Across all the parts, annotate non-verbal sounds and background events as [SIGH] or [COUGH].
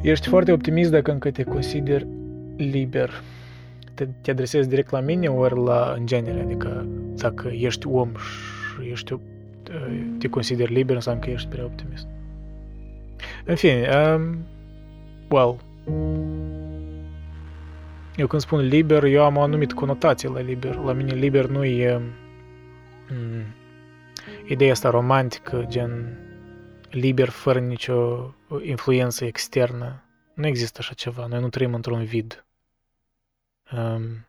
Ești foarte optimist dacă încă te consideri liber. Te, te adresezi direct la mine ori la în genere, adică dacă ești om și ești, te consideri liber, înseamnă că ești prea optimist. În fine, um, well, eu când spun liber, eu am o anumită conotație la liber. La mine liber nu e mm, ideea asta romantică, gen liber fără nicio influență externă. Nu există așa ceva. Noi nu trăim într-un vid. Um,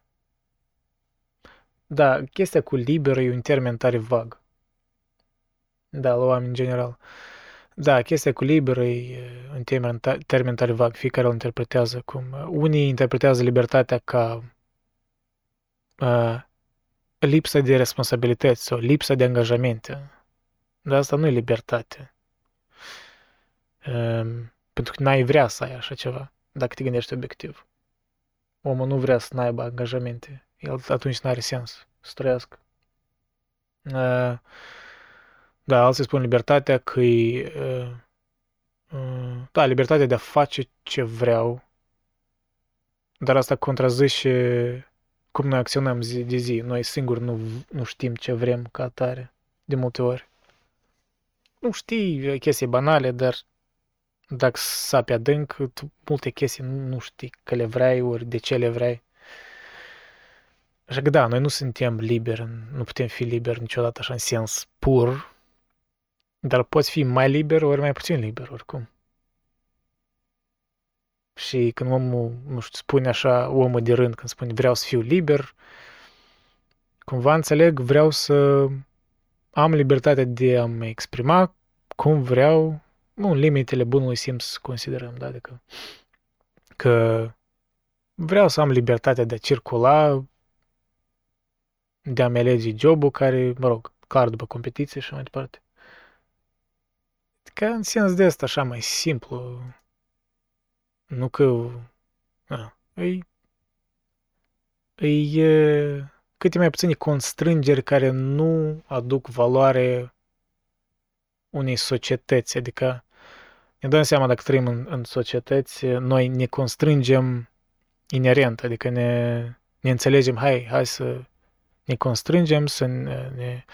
da, chestia cu liber e un termen tare vag. Da, la oameni în general. Da, chestia cu liber e un termen, termen tare vag. Fiecare îl interpretează cum... Unii interpretează libertatea ca uh, lipsa de responsabilități sau lipsa de angajamente. Dar asta nu e libertate. Um, pentru că n-ai vrea să ai așa ceva, dacă te gândești obiectiv. Omul nu vrea să n-aibă angajamente. El atunci n-are sens să trăiască. Uh, da, alții spun libertatea că e... Uh, uh, da, libertatea de a face ce vreau, dar asta contrazice cum noi acționăm zi de zi. Noi singuri nu, nu știm ce vrem ca atare, de multe ori. Nu știi chestii banale, dar dacă sapi adânc, tu multe chestii nu, nu știi că le vrei ori de ce le vrei. Așa că da, noi nu suntem liberi, nu putem fi liberi niciodată așa în sens pur, dar poți fi mai liber ori mai puțin liber, oricum. Și când omul, nu știu, spune așa, omul de rând, când spune vreau să fiu liber, cumva înțeleg, vreau să am libertatea de a mă exprima cum vreau, nu, limitele bunului simț să considerăm, da, adică că vreau să am libertatea de a circula, de a-mi alege jobul care, mă rog, clar după competiție și mai departe. Ca în sens de asta așa mai simplu, nu că, a, îi, îi, câte mai puține constrângeri care nu aduc valoare unei societăți, adică ne dăm seama dacă trăim în, în societăți, noi ne constrângem inerent, adică ne, ne înțelegem, hai, hai să ne constrângem, să ne, ne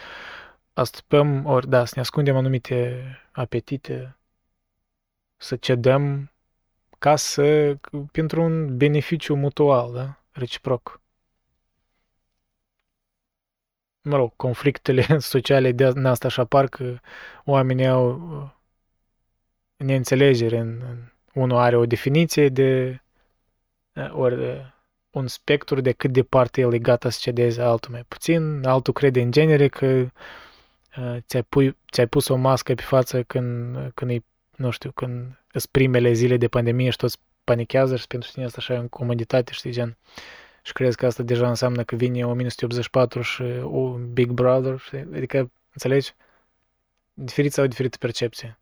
astupăm, ori da, să ne ascundem anumite apetite, să cedăm ca să, pentru un beneficiu mutual, da? reciproc. Mă rog, conflictele [LAUGHS] sociale de asta așa parcă oamenii au neînțelegere. În, în, unul are o definiție de ori un spectru de cât departe el e gata să cedeze, altul mai puțin, altul crede în genere că ți-ai, pui, ți-ai pus o mască pe față când, când e, nu știu, când sunt primele zile de pandemie și toți panichează și pentru tine asta așa e în comoditate, știi, gen. Și crezi că asta deja înseamnă că vine 1984 și o Big Brother, știi? Adică, înțelegi? Diferiți au diferite percepții.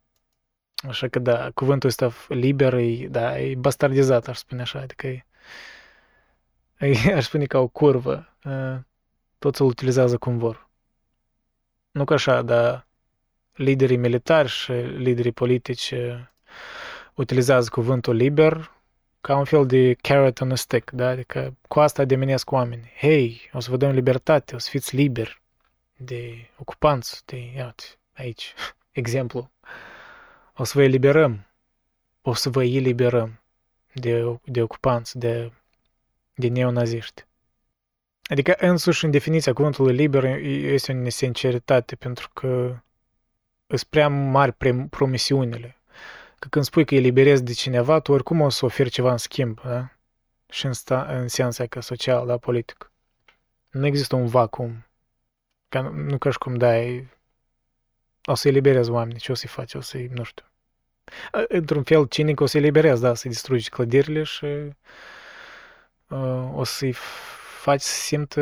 Așa că da, cuvântul ăsta liber e, da, e bastardizat, aș spune așa, adică e, e [LAUGHS] aș spune ca o curvă. Toți îl utilizează cum vor. Nu ca așa, dar liderii militari și liderii politici utilizează cuvântul liber ca un fel de carrot on a stick, da? Adică cu asta ademenesc oameni. Hei, o să vă dăm libertate, o să fiți liberi de ocupanți, de, iată, aici, [LAUGHS] exemplu o să vă eliberăm, o să vă eliberăm de, de ocupanți, de, de neonaziști. Adică însuși în definiția cuvântului liber este o nesinceritate pentru că sunt prea mari promisiunile. Că când spui că eliberezi de cineva, tu oricum o să oferi ceva în schimb, da? Și în, sta, în sensa că social, da, politic. Nu există un vacuum. Ca, nu ca și cum dai o să eliberezi oamenii, ce o să-i faci, o să-i, nu știu. Într-un fel, cinic o să-i liberezi, da, să-i distrugi clădirile și uh, o să-i faci să simtă,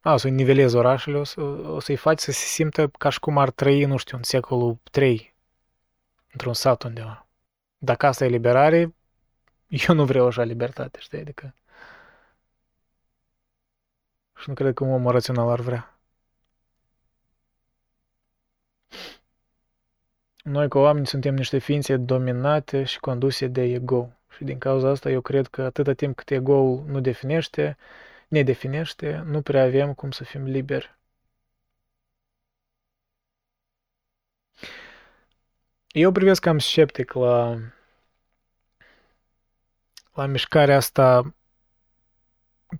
a, o să-i nivelezi orașele, o, să, o să-i faci să se simtă ca și cum ar trăi, nu știu, în secolul 3, într-un sat undeva. Dacă asta e liberare, eu nu vreau așa libertate, știi, adică... Și nu cred că un om rațional ar vrea. Noi ca oameni suntem niște ființe dominate și conduse de ego. Și din cauza asta eu cred că atâta timp cât ego-ul nu definește, ne definește, nu prea avem cum să fim liberi. Eu privesc cam sceptic la, la mișcarea asta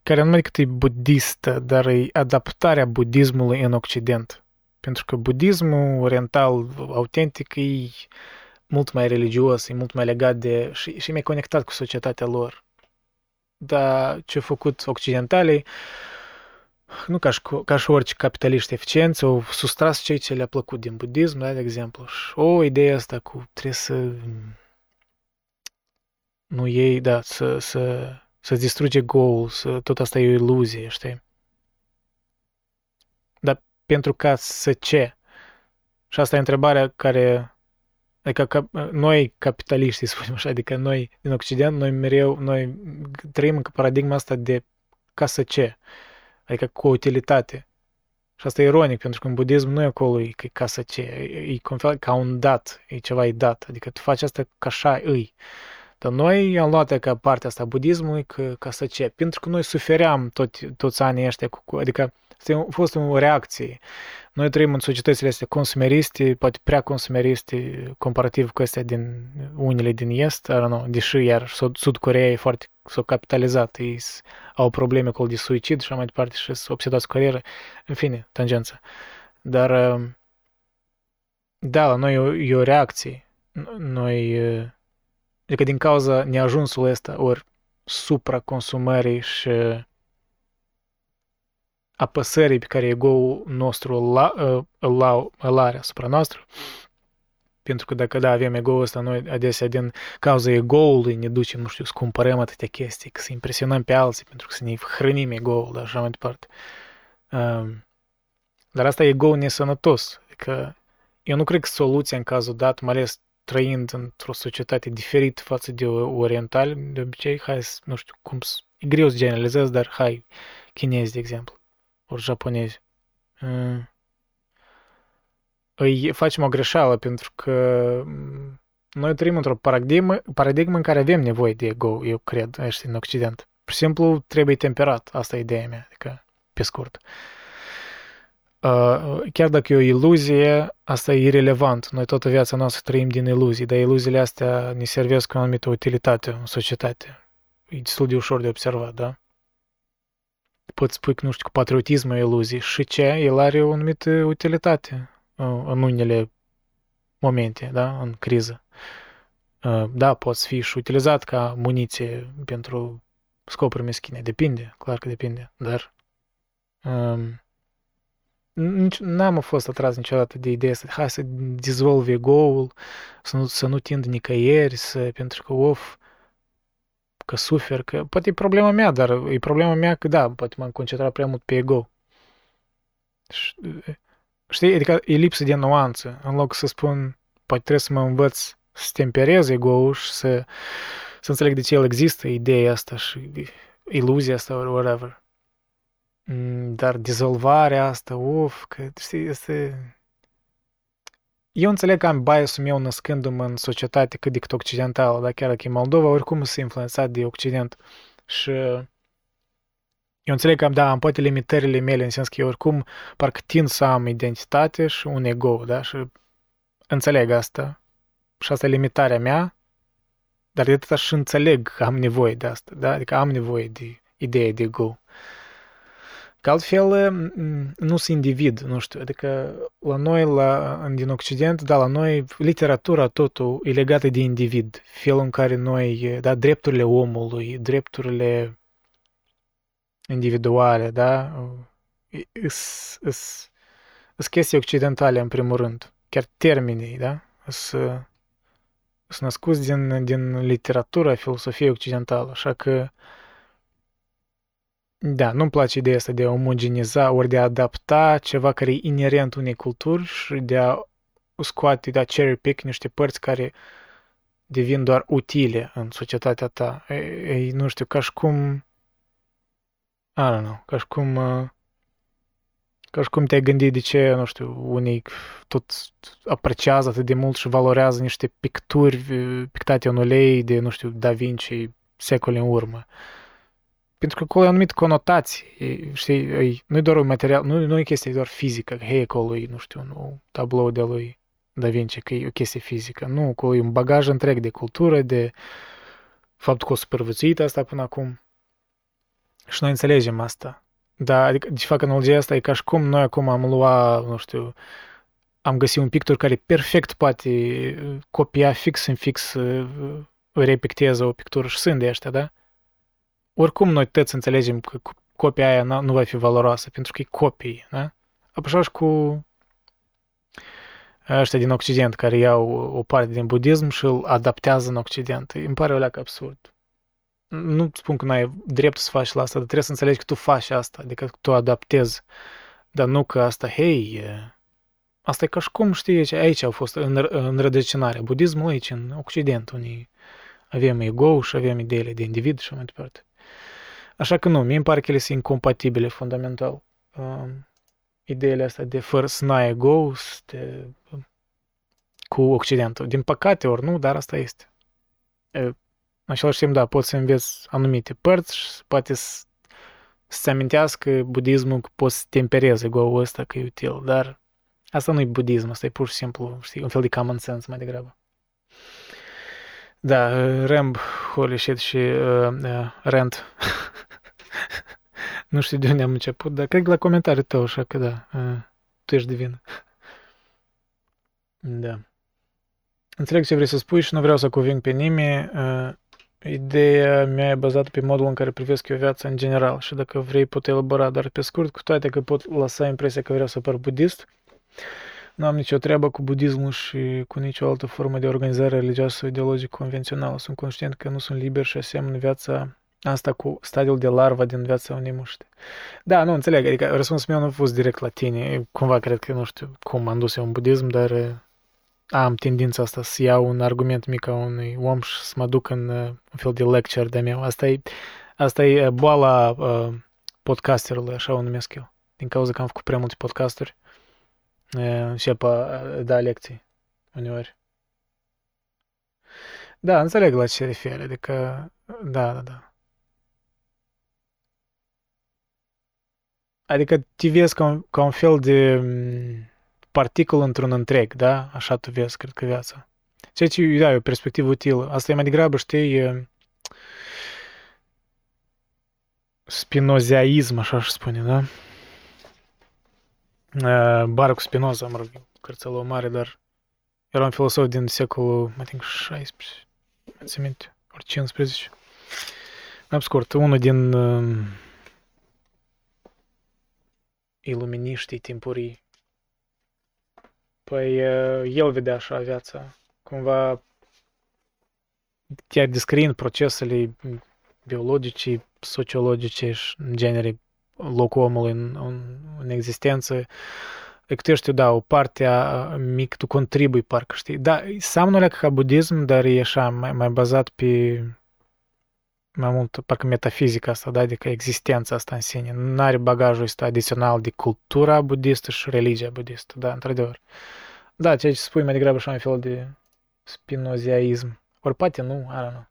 care nu decât e budistă, dar e adaptarea budismului în Occident. Pentru că budismul oriental autentic e mult mai religios, e mult mai legat de... și, și mai conectat cu societatea lor. Dar ce au făcut occidentalii, nu ca și, ca și orice capitaliști eficienți, au sustras cei ce le-a plăcut din budism, da, de exemplu. Și o idee asta cu trebuie să nu ei, da, să, să, să distruge goal, să, tot asta e o iluzie, știi? Dar pentru ca să ce? Și asta e întrebarea care Adică ca, noi capitaliști, să [LAUGHS] spunem așa, adică noi din Occident, noi mereu, noi trăim în paradigma asta de ca să ce? Adică cu utilitate. Și asta e ironic, pentru că în budism nu e acolo e ca să ce, e, e ca un dat, e ceva e dat. Adică tu faci asta ca așa îi. Dar noi am luat ca partea asta a budismului că, ca să ce? Pentru că noi sufeream tot, toți anii ăștia, cu, adică a fost o reacție. Noi trăim în societățile astea consumeriste, poate prea consumeriste, comparativ cu astea din unele din Est, I don't know, deși iar Sud Coreea e foarte s-a capitalizat, ei au probleme cu de suicid și așa mai departe și s-au obsedați cu carieră, în fine, tangență. Dar, da, la noi e o, e o reacție. Noi, adică din cauza neajunsului ăsta, ori supraconsumării și apăsării pe care ego-ul nostru îl, îl are asupra noastră. Pentru că dacă da, avem ego-ul ăsta, noi adesea din cauza ego-ului ne ducem, nu știu, să cumpărăm atâtea chestii, să impresionăm pe alții, pentru că să ne hrănim ego-ul, dar așa mai departe. Um, dar asta e ego nesănătos. Adică eu nu cred că soluția în cazul dat, mai ales trăind într-o societate diferită față de oriental, de obicei, hai, nu știu cum, e greu să generalizez, dar hai, chinezi, de exemplu ori japonezi. Îi facem o greșeală pentru că noi trăim într-o paradigmă, paradigmă în care avem nevoie de ego, eu cred, aici în Occident. Pur și simplu trebuie temperat, asta e ideea mea, adică pe scurt. chiar dacă e o iluzie, asta e irrelevant. Noi toată viața noastră trăim din iluzii, dar iluziile astea ne servesc cu o anumită utilitate în societate. E destul de ușor de observat, da? Poți spui că, nu știu, cu patriotism o iluzie și ce, el are o anumită utilitate în unele momente, da, în criză. Da, poți fi și utilizat ca muniție pentru scopuri meschine. Depinde, clar că depinde, dar um, n-am fost atras niciodată de ideea să hai să dezvolve ego-ul, să nu, să nu tind nicăieri, să, pentru că, of, că sufer, că poate e problema mea, dar e problema mea că da, poate m-am concentrat prea mult pe ego. Știi, adică e lipsă de nuanță. În loc să spun, poate trebuie să mă învăț să temperez ego-ul și să, să înțeleg de ce el există, ideea asta și iluzia asta, or whatever. Mm, dar dezolvarea asta, uf, că știi, este eu înțeleg că am bias-ul meu născându-mă în societate cât de cât occidentală, dar chiar dacă e Moldova, oricum sunt influențat de Occident. Și eu înțeleg că am, da, am poate limitările mele, în sens că eu oricum parcă tind să am identitate și un ego, da? Și înțeleg asta. Și asta e limitarea mea, dar de atâta și înțeleg că am nevoie de asta, da? Adică am nevoie de ideea de ego. Că altfel nu sunt individ, nu știu, adică la noi, la, din Occident, da, la noi literatura totul e legată de individ, felul în care noi, da, drepturile omului, drepturile individuale, da, sunt chestii occidentale în primul rând, chiar termenii, da, sunt născuți din, din literatura, filosofie occidentală, așa că da, nu-mi place ideea asta de a omogeniza ori de a adapta ceva care e inerent unei culturi și de a scoate, de a cherry pick niște părți care devin doar utile în societatea ta. E, e, nu știu, ca și cum... I don't know, ca și cum... Uh, Ca și cum te-ai gândit de ce, nu știu, unii tot apreciază atât de mult și valorează niște picturi pictate în ulei de, nu știu, Da Vinci secole în urmă. Pentru că acolo e anumit conotații, știi, nu e doar un material, nu, nu e chestie doar fizică, că hei, acolo e, nu știu, un tablou de lui Da Vinci, că e o chestie fizică. Nu, acolo e un bagaj întreg de cultură, de faptul că o supraviețuit asta până acum. Și noi înțelegem asta. Da, adică, deci fac analogia asta, e ca și cum noi acum am luat, nu știu, am găsit un pictor care perfect poate uh, copia fix în fix, uh, repictează o pictură și sunt de ăștia, da? Oricum noi toți înțelegem că copia aia nu va fi valoroasă, pentru că e copii, da? Așa și cu ăștia din Occident care iau o parte din budism și îl adaptează în Occident. Îmi pare o leacă absurd nu spun că n-ai dreptul să faci la asta, dar trebuie să înțelegi că tu faci asta, adică tu adaptezi, dar nu că asta, hei, asta e ca și cum, știi, aici au fost în, înrădăcinarea budismul aici, în Occident, unii avem ego și avem ideile de individ și mai departe. Așa că nu, mie îmi pare că ele sunt incompatibile fundamental. Um, ideile astea de fără să n-ai ego de, cu Occidentul. Din păcate, ori nu, dar asta este. În același timp, da, poți să înveți anumite părți și poate să să amintească budismul că poți să tempereze ego ăsta că e util, dar asta nu e budism, asta e pur și simplu, știi, un fel de common sense mai degrabă. Da, Ramb, holy shit și uh, uh, Rent. [LAUGHS] nu știu de unde am început, dar cred că la comentariul tău, așa că da, uh, tu ești divin. da. Înțeleg ce vrei să spui și nu vreau să cuving pe nimeni. Uh, Ideea mea e bazată pe modul în care privesc eu viața în general și dacă vrei pot elabora doar pe scurt, cu toate că pot lăsa impresia că vreau să par budist. Nu am nicio treabă cu budismul și cu nicio altă formă de organizare religioasă sau ideologic convențională. Sunt conștient că nu sunt liber și aseamnă viața asta cu stadiul de larva din viața unei muște. Da, nu înțeleg, adică răspunsul meu nu a fost direct la tine. Cumva cred că, nu știu cum am dus eu în budism, dar am tendința asta să iau un argument mic a unui om și să mă duc în uh, un fel de lecture de meu. Asta e, asta e uh, boala uh, podcasterului, așa o numesc eu. Din cauza că am făcut prea multe podcasturi, uh, încep a da lecții uneori. Da, înțeleg la ce referi, adică, da, da, da. Adică te vezi ca un, ca un fel de mm, particul într-un întreg, da? Așa tu vezi, cred că viața. Ceea ce, da, e o perspectivă utilă. Asta e mai degrabă, știi, spinozeaism, așa aș spune, da? Baruch Spinoza, mă rog, cărțelul mare, dar era un filosof din secolul, I think, 16, mai țin minte, ori 15. Mai scurt, unul din uh, iluminiștii timpurii Păi el vedea așa viața. Cumva chiar descriind procesele biologice, sociologice și în genere locul omului în, în, în existență, e că tu da, o parte a, mic, tu contribui parcă, știi? Da, seamănă ca budism, dar e așa mai, mai bazat pe mai mult, parcă metafizica asta, da, adică existența asta în sine. Nu are bagajul ăsta adițional de cultura budistă și religia budistă, da, într-adevăr. Da, ceea ce spui mai degrabă așa un fel de spinoziaism. Ori poate nu, I don't know.